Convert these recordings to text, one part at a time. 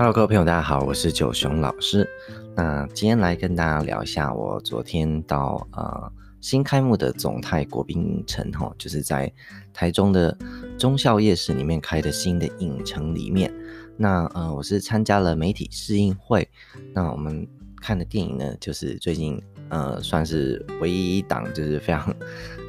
Hello，各位朋友，大家好，我是九雄老师。那今天来跟大家聊一下，我昨天到呃新开幕的总泰国宾影城哈，就是在台中的忠孝夜市里面开的新的影城里面。那呃，我是参加了媒体试映会。那我们看的电影呢，就是最近呃算是唯一一档就是非常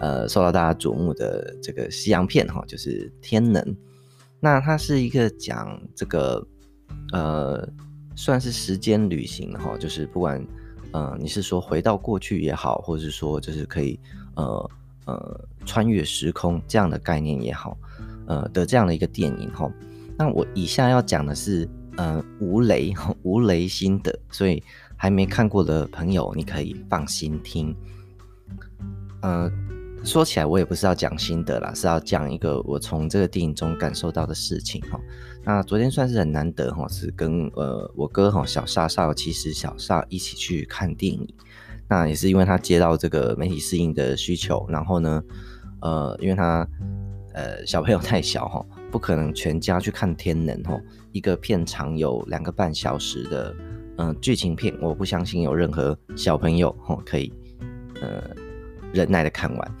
呃受到大家瞩目的这个西洋片哈，就是《天能》。那它是一个讲这个。呃，算是时间旅行哈，就是不管呃你是说回到过去也好，或者是说就是可以呃呃穿越时空这样的概念也好，呃的这样的一个电影哈。那我以下要讲的是呃无雷无雷心得，所以还没看过的朋友你可以放心听。呃，说起来我也不是要讲心得啦，是要讲一个我从这个电影中感受到的事情哈。那昨天算是很难得哈，是跟呃我哥哈小煞煞其实小煞一起去看电影。那也是因为他接到这个媒体试映的需求，然后呢，呃，因为他呃小朋友太小哈，不可能全家去看《天能》哈，一个片长有两个半小时的嗯、剧情片，我不相信有任何小朋友哈可以呃忍耐的看完。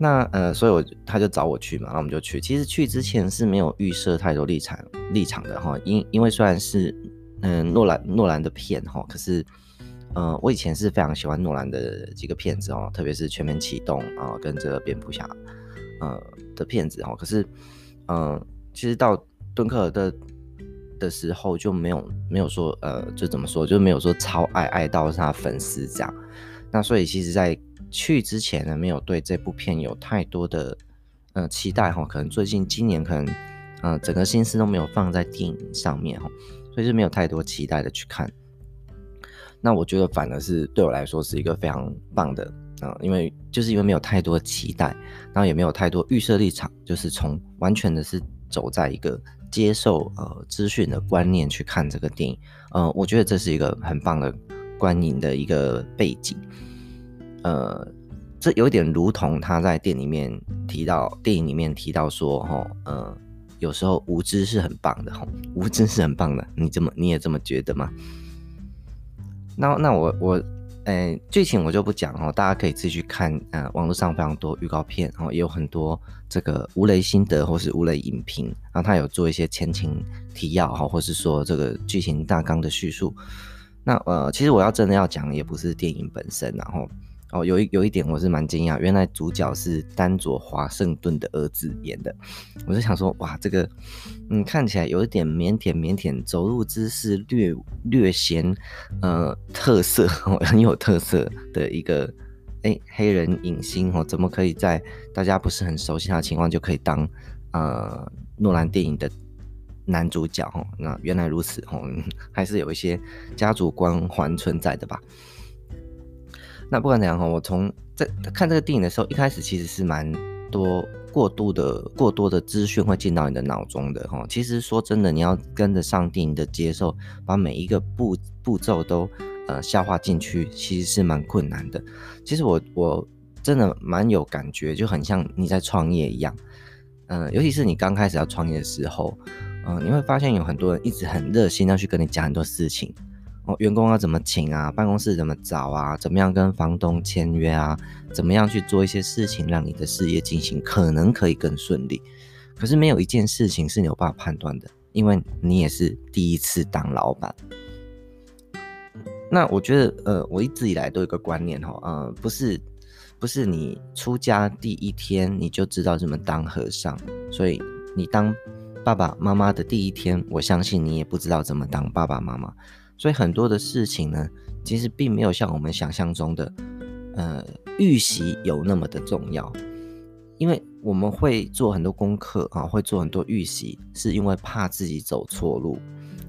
那呃，所以我他就找我去嘛，那我们就去。其实去之前是没有预设太多立场立场的哈，因因为虽然是嗯诺兰诺兰的片哈，可是呃我以前是非常喜欢诺兰的几个片子哦，特别是《全面启动》啊跟这个蝙蝠侠呃的片子哈，可是嗯、呃、其实到敦刻尔的的时候就没有没有说呃就怎么说就没有说超爱爱到是他粉丝这样，那所以其实在。去之前呢，没有对这部片有太多的呃期待哈，可能最近今年可能呃整个心思都没有放在电影上面哈，所以是没有太多期待的去看。那我觉得反而是对我来说是一个非常棒的啊、因为就是因为没有太多期待，然后也没有太多预设立场，就是从完全的是走在一个接受呃资讯的观念去看这个电影，呃，我觉得这是一个很棒的观影的一个背景。呃，这有点如同他在电影里面提到，电影里面提到说，哈，呃，有时候无知是很棒的，哈，无知是很棒的，你这么你也这么觉得吗？那那我我，呃，剧情我就不讲哦，大家可以自己去看，呃，网络上非常多预告片，然后也有很多这个无雷心得或是无雷影评，然后他有做一些前情提要哈，或是说这个剧情大纲的叙述。那呃，其实我要真的要讲，也不是电影本身，然后。哦，有一有一点我是蛮惊讶，原来主角是丹佐华盛顿的儿子演的，我就想说，哇，这个嗯看起来有一点腼腆腼腆，走路姿势略略显呃特色，哦，很有特色的一个哎黑人影星哦，怎么可以在大家不是很熟悉他的情况就可以当呃诺兰电影的男主角哦？那原来如此哦，还是有一些家族光环存在的吧。那不管怎样哈，我从在看这个电影的时候，一开始其实是蛮多过度的、过多的资讯会进到你的脑中的哈。其实说真的，你要跟着上电影的接受，把每一个步步骤都呃消化进去，其实是蛮困难的。其实我我真的蛮有感觉，就很像你在创业一样，嗯、尤其是你刚开始要创业的时候，嗯、你会发现有很多人一直很热心要去跟你讲很多事情。员工要怎么请啊？办公室怎么找啊？怎么样跟房东签约啊？怎么样去做一些事情，让你的事业进行可能可以更顺利？可是没有一件事情是你有办法判断的，因为你也是第一次当老板。那我觉得，呃，我一直以来都有一个观念哈，呃，不是，不是你出家第一天你就知道怎么当和尚，所以你当爸爸妈妈的第一天，我相信你也不知道怎么当爸爸妈妈。所以很多的事情呢，其实并没有像我们想象中的，呃，预习有那么的重要。因为我们会做很多功课啊，会做很多预习，是因为怕自己走错路。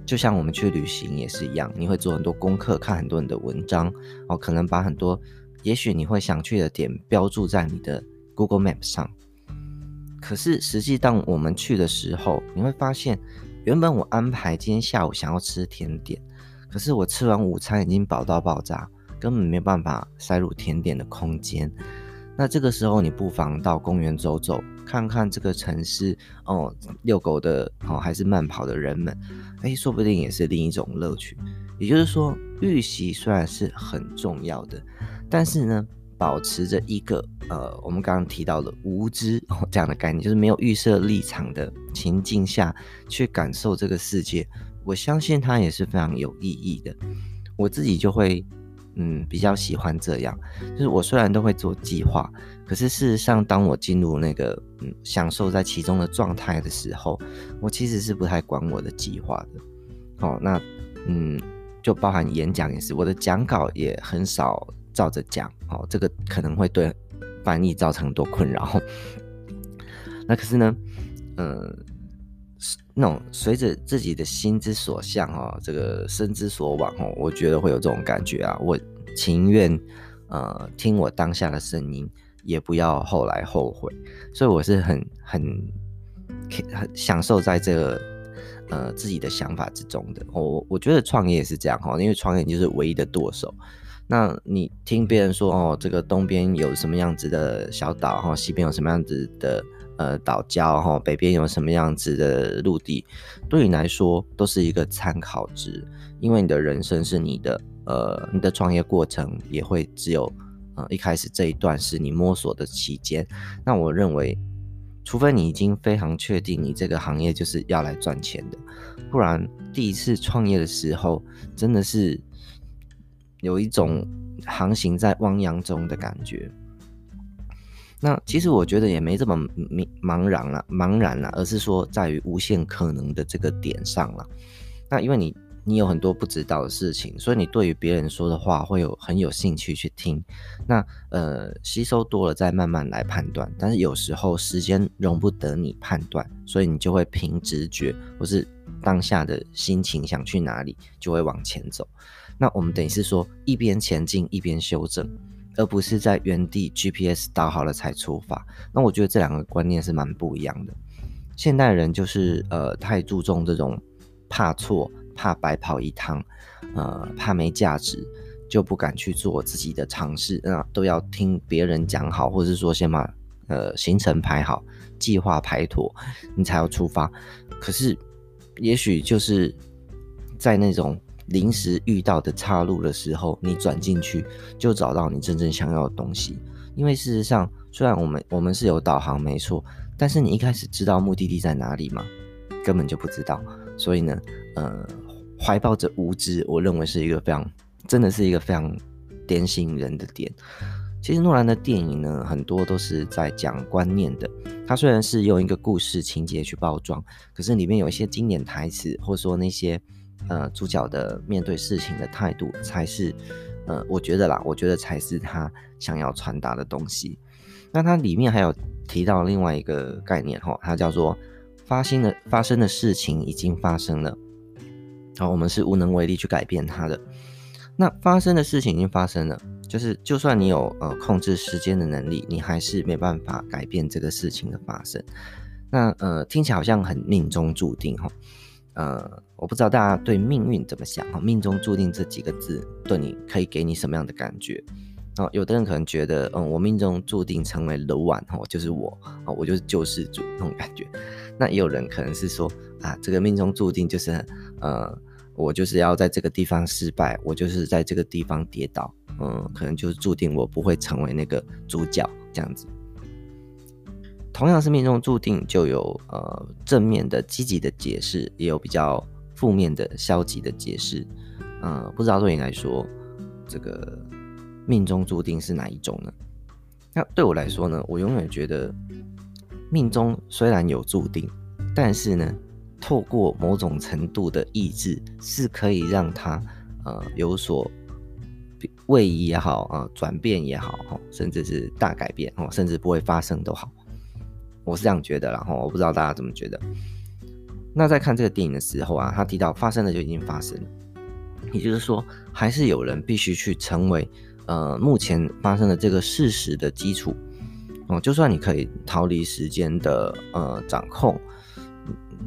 就像我们去旅行也是一样，你会做很多功课，看很多人的文章，哦，可能把很多也许你会想去的点标注在你的 Google Map 上。可是实际当我们去的时候，你会发现，原本我安排今天下午想要吃甜点。可是我吃完午餐已经饱到爆炸，根本没有办法塞入甜点的空间。那这个时候你不妨到公园走走，看看这个城市哦，遛狗的哦，还是慢跑的人们，哎，说不定也是另一种乐趣。也就是说，预习虽然是很重要的，但是呢，保持着一个呃，我们刚刚提到的无知哦这样的概念，就是没有预设立场的情境下去感受这个世界，我相信它也是非常有意义的。我自己就会。嗯，比较喜欢这样，就是我虽然都会做计划，可是事实上，当我进入那个嗯享受在其中的状态的时候，我其实是不太管我的计划的。哦，那嗯，就包含演讲也是，我的讲稿也很少照着讲。哦，这个可能会对翻译造成很多困扰。那可是呢，嗯，那种随着自己的心之所向，哈，这个身之所往，哦，我觉得会有这种感觉啊，我。情愿，呃，听我当下的声音，也不要后来后悔。所以我是很很很享受在这个呃自己的想法之中的。我我觉得创业是这样哈，因为创业就是唯一的舵手。那你听别人说哦，这个东边有什么样子的小岛哈，西边有什么样子的呃岛礁哈，北边有什么样子的陆地，对你来说都是一个参考值，因为你的人生是你的。呃，你的创业过程也会只有，呃，一开始这一段是你摸索的期间。那我认为，除非你已经非常确定你这个行业就是要来赚钱的，不然第一次创业的时候，真的是有一种航行在汪洋中的感觉。那其实我觉得也没这么茫然了，茫然了，而是说在于无限可能的这个点上了。那因为你。你有很多不知道的事情，所以你对于别人说的话会有很有兴趣去听。那呃，吸收多了再慢慢来判断。但是有时候时间容不得你判断，所以你就会凭直觉或是当下的心情想去哪里，就会往前走。那我们等于是说一边前进一边修正，而不是在原地 GPS 导好了才出发。那我觉得这两个观念是蛮不一样的。现代人就是呃太注重这种怕错。怕白跑一趟，呃，怕没价值，就不敢去做自己的尝试。那都要听别人讲好，或者是说先把呃行程排好，计划排妥，你才要出发。可是，也许就是在那种临时遇到的岔路的时候，你转进去就找到你真正想要的东西。因为事实上，虽然我们我们是有导航没错，但是你一开始知道目的地在哪里吗？根本就不知道。所以呢，呃。怀抱着无知，我认为是一个非常，真的是一个非常点醒人的点。其实诺兰的电影呢，很多都是在讲观念的。他虽然是用一个故事情节去包装，可是里面有一些经典台词，或者说那些呃主角的面对事情的态度，才是呃我觉得啦，我觉得才是他想要传达的东西。那它里面还有提到另外一个概念哈，它叫做发生的发生的事情已经发生了。好，我们是无能为力去改变它的。那发生的事情已经发生了，就是就算你有呃控制时间的能力，你还是没办法改变这个事情的发生。那呃听起来好像很命中注定哈。呃，我不知道大家对命运怎么想哈？命中注定这几个字对你可以给你什么样的感觉？哦，有的人可能觉得，嗯，我命中注定成为 the one 哈，就是我，哦，我就是救世主那种感觉。那也有人可能是说，啊，这个命中注定就是呃。我就是要在这个地方失败，我就是在这个地方跌倒，嗯，可能就是注定我不会成为那个主角这样子。同样是命中注定，就有呃正面的积极的解释，也有比较负面的消极的解释。嗯，不知道对你来说，这个命中注定是哪一种呢？那对我来说呢，我永远觉得命中虽然有注定，但是呢。透过某种程度的意志，是可以让它呃有所位移也好啊，呃、转变也好，甚至是大改变哦，甚至不会发生都好，我是这样觉得然后，我不知道大家怎么觉得。那在看这个电影的时候啊，他提到发生了就已经发生了，也就是说，还是有人必须去成为呃目前发生的这个事实的基础哦，就算你可以逃离时间的呃掌控。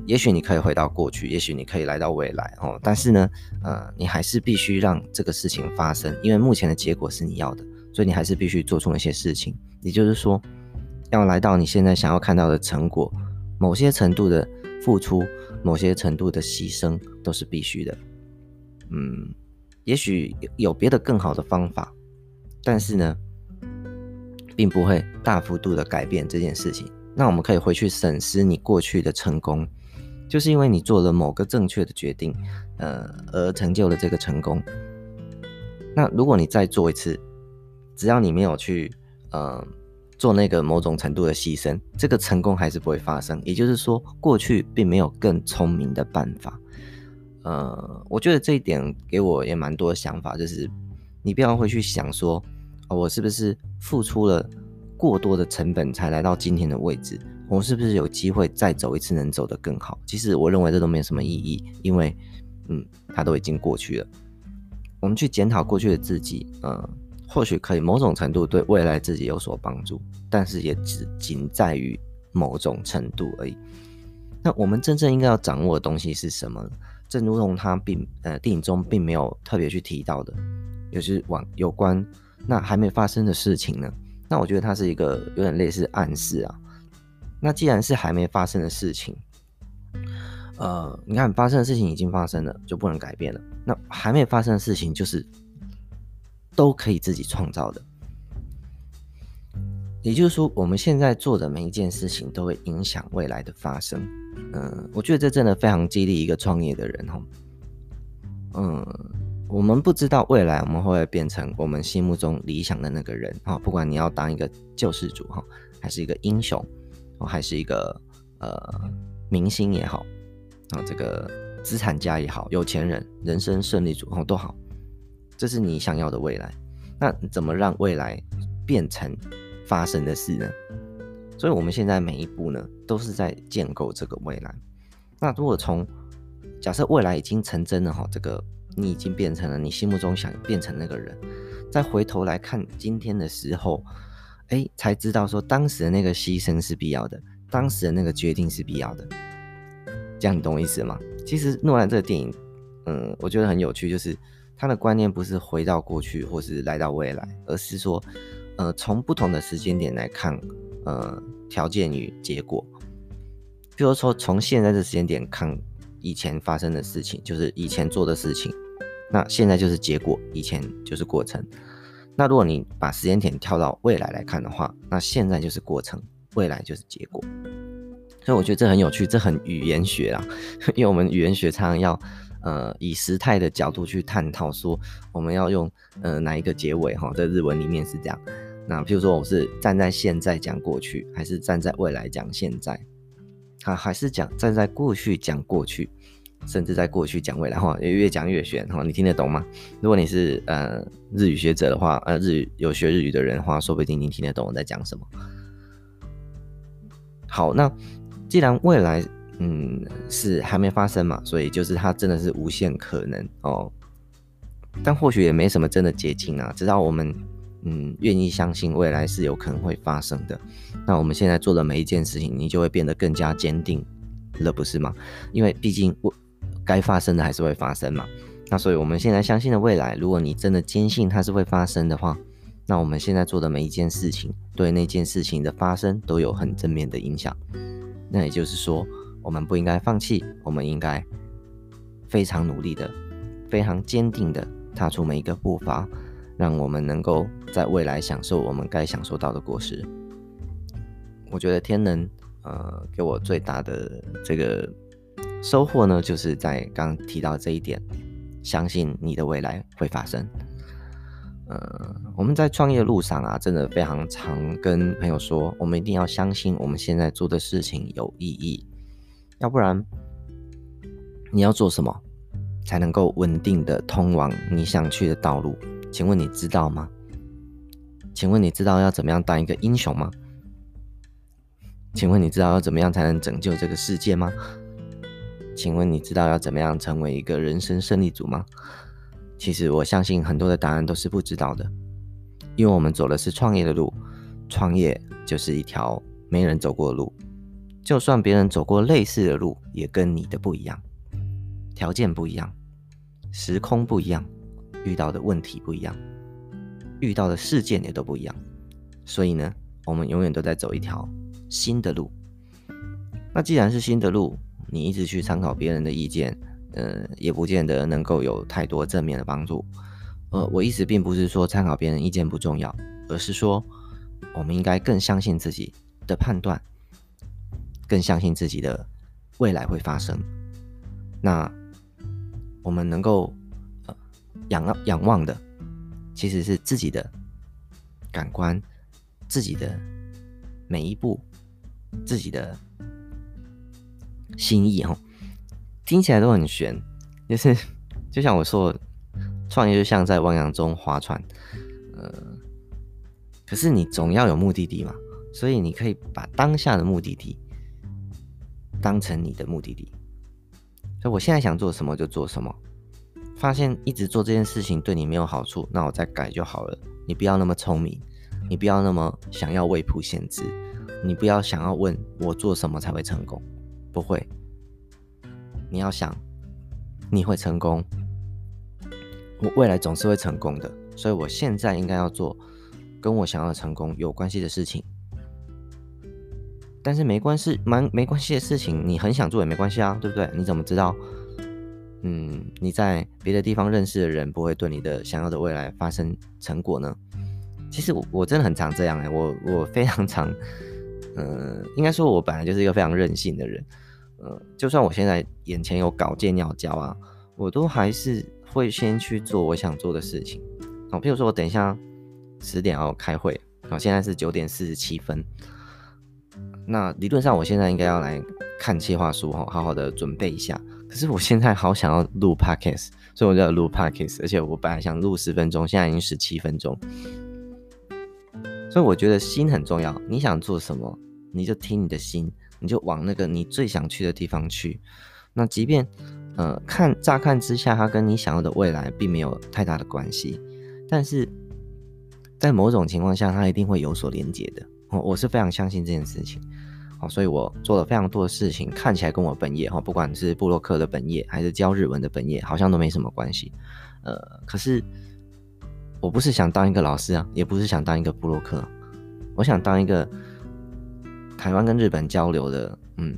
也许你可以回到过去，也许你可以来到未来哦，但是呢，呃，你还是必须让这个事情发生，因为目前的结果是你要的，所以你还是必须做出那些事情，也就是说，要来到你现在想要看到的成果，某些程度的付出，某些程度的牺牲都是必须的。嗯，也许有别的更好的方法，但是呢，并不会大幅度的改变这件事情。那我们可以回去审视你过去的成功，就是因为你做了某个正确的决定，呃，而成就了这个成功。那如果你再做一次，只要你没有去，呃，做那个某种程度的牺牲，这个成功还是不会发生。也就是说，过去并没有更聪明的办法。呃，我觉得这一点给我也蛮多的想法，就是你不要会去想说，哦，我是不是付出了过多的成本才来到今天的位置？我是不是有机会再走一次能走得更好？其实我认为这都没有什么意义，因为，嗯，它都已经过去了。我们去检讨过去的自己，呃，或许可以某种程度对未来自己有所帮助，但是也只仅在于某种程度而已。那我们真正应该要掌握的东西是什么？正如同他并呃电影中并没有特别去提到的，也是往有关那还没发生的事情呢？那我觉得它是一个有点类似暗示啊。那既然是还没发生的事情，呃，你看发生的事情已经发生了，就不能改变了。那还没发生的事情，就是都可以自己创造的。也就是说，我们现在做的每一件事情，都会影响未来的发生。嗯，我觉得这真的非常激励一个创业的人哈。嗯，我们不知道未来我们会不会变成我们心目中理想的那个人哈。不管你要当一个救世主哈，还是一个英雄，还是一个呃明星也好啊，这个。资产家也好，有钱人、人生胜利组哦都好，这是你想要的未来。那怎么让未来变成发生的事呢？所以，我们现在每一步呢，都是在建构这个未来。那如果从假设未来已经成真了哈，这个你已经变成了你心目中想变成那个人，再回头来看今天的时候，哎，才知道说当时的那个牺牲是必要的，当时的那个决定是必要的。这样你懂我意思吗？其实诺兰这个电影，嗯，我觉得很有趣，就是他的观念不是回到过去或是来到未来，而是说，呃，从不同的时间点来看，呃，条件与结果。比如说，从现在的时间点看以前发生的事情，就是以前做的事情，那现在就是结果，以前就是过程。那如果你把时间点跳到未来来看的话，那现在就是过程，未来就是结果。所以我觉得这很有趣，这很语言学啊，因为我们语言学常常要，呃，以时态的角度去探讨，说我们要用呃哪一个结尾哈，在日文里面是这样。那譬如说，我是站在现在讲过去，还是站在未来讲现在？啊，还是讲站在过去讲过去，甚至在过去讲未来哈，也越讲越玄哈，你听得懂吗？如果你是呃日语学者的话，呃日语有学日语的人的话，说不定你听得懂我在讲什么。好，那。既然未来，嗯，是还没发生嘛，所以就是它真的是无限可能哦。但或许也没什么真的捷径啊，直到我们，嗯，愿意相信未来是有可能会发生的。那我们现在做的每一件事情，你就会变得更加坚定了，不是吗？因为毕竟我该发生的还是会发生嘛。那所以我们现在相信的未来，如果你真的坚信它是会发生的话，那我们现在做的每一件事情，对那件事情的发生都有很正面的影响。那也就是说，我们不应该放弃，我们应该非常努力的、非常坚定的踏出每一个步伐，让我们能够在未来享受我们该享受到的果实。我觉得天能，呃，给我最大的这个收获呢，就是在刚提到这一点，相信你的未来会发生。呃，我们在创业路上啊，真的非常常跟朋友说，我们一定要相信我们现在做的事情有意义，要不然你要做什么才能够稳定的通往你想去的道路？请问你知道吗？请问你知道要怎么样当一个英雄吗？请问你知道要怎么样才能拯救这个世界吗？请问你知道要怎么样成为一个人生胜利组吗？其实我相信很多的答案都是不知道的，因为我们走的是创业的路，创业就是一条没人走过的路，就算别人走过类似的路，也跟你的不一样，条件不一样，时空不一样，遇到的问题不一样，遇到的事件也都不一样，所以呢，我们永远都在走一条新的路。那既然是新的路，你一直去参考别人的意见，呃，也不见得能够有太多正面的帮助。呃，我意思并不是说参考别人意见不重要，而是说我们应该更相信自己的判断，更相信自己的未来会发生。那我们能够呃仰仰望的，其实是自己的感官，自己的每一步，自己的心意哈，听起来都很玄，就是就像我说，创业就像在汪洋中划船，呃，可是你总要有目的地嘛，所以你可以把当下的目的地当成你的目的地。所以我现在想做什么就做什么，发现一直做这件事情对你没有好处，那我再改就好了。你不要那么聪明。你不要那么想要未卜先知，你不要想要问我做什么才会成功，不会。你要想你会成功，我未来总是会成功的，所以我现在应该要做跟我想要的成功有关系的事情。但是没关系，蛮没关系的事情，你很想做也没关系啊，对不对？你怎么知道？嗯，你在别的地方认识的人不会对你的想要的未来发生成果呢？其实我我真的很常这样哎，我我非常常，嗯、呃，应该说我本来就是一个非常任性的人，呃，就算我现在眼前有稿件要交啊，我都还是会先去做我想做的事情。好，譬如说我等一下十点要开会，好，现在是九点四十七分，那理论上我现在应该要来看计划书哈，好好的准备一下。可是我现在好想要录 podcast，所以我就要录 podcast，而且我本来想录十分钟，现在已经十七分钟。所以我觉得心很重要。你想做什么，你就听你的心，你就往那个你最想去的地方去。那即便，呃，看乍看之下，它跟你想要的未来并没有太大的关系，但是在某种情况下，它一定会有所连结的。我我是非常相信这件事情。好，所以我做了非常多的事情，看起来跟我本业哈，不管是布洛克的本业，还是教日文的本业，好像都没什么关系。呃，可是。我不是想当一个老师啊，也不是想当一个布洛克，我想当一个台湾跟日本交流的，嗯，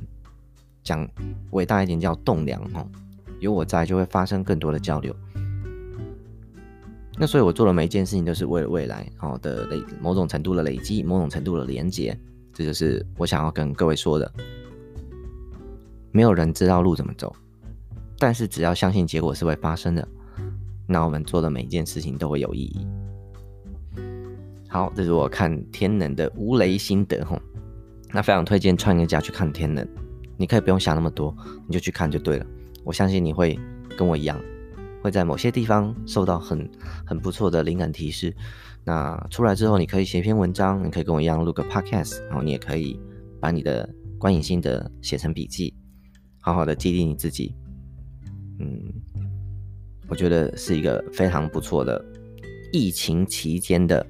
讲伟大一点叫栋梁哦，有我在就会发生更多的交流。那所以我做的每一件事情都是为了未来哦的累某种程度的累积，某种程度的连接，这就是我想要跟各位说的。没有人知道路怎么走，但是只要相信结果是会发生的。那我们做的每一件事情都会有意义。好，这是我看天能的无雷心得吼。那非常推荐创业家去看天能，你可以不用想那么多，你就去看就对了。我相信你会跟我一样，会在某些地方受到很很不错的灵感提示。那出来之后，你可以写篇文章，你可以跟我一样录个 podcast，然后你也可以把你的观影心得写成笔记，好好的激励你自己。嗯。我觉得是一个非常不错的疫情期间的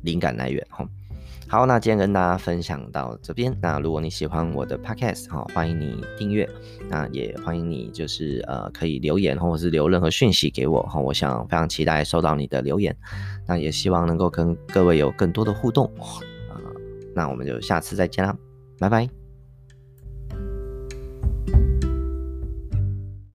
灵感来源哈。好，那今天跟大家分享到这边。那如果你喜欢我的 podcast 哈，欢迎你订阅。那也欢迎你就是呃可以留言或者是留任何讯息给我哈。我想非常期待收到你的留言。那也希望能够跟各位有更多的互动。啊，那我们就下次再见啦，拜拜。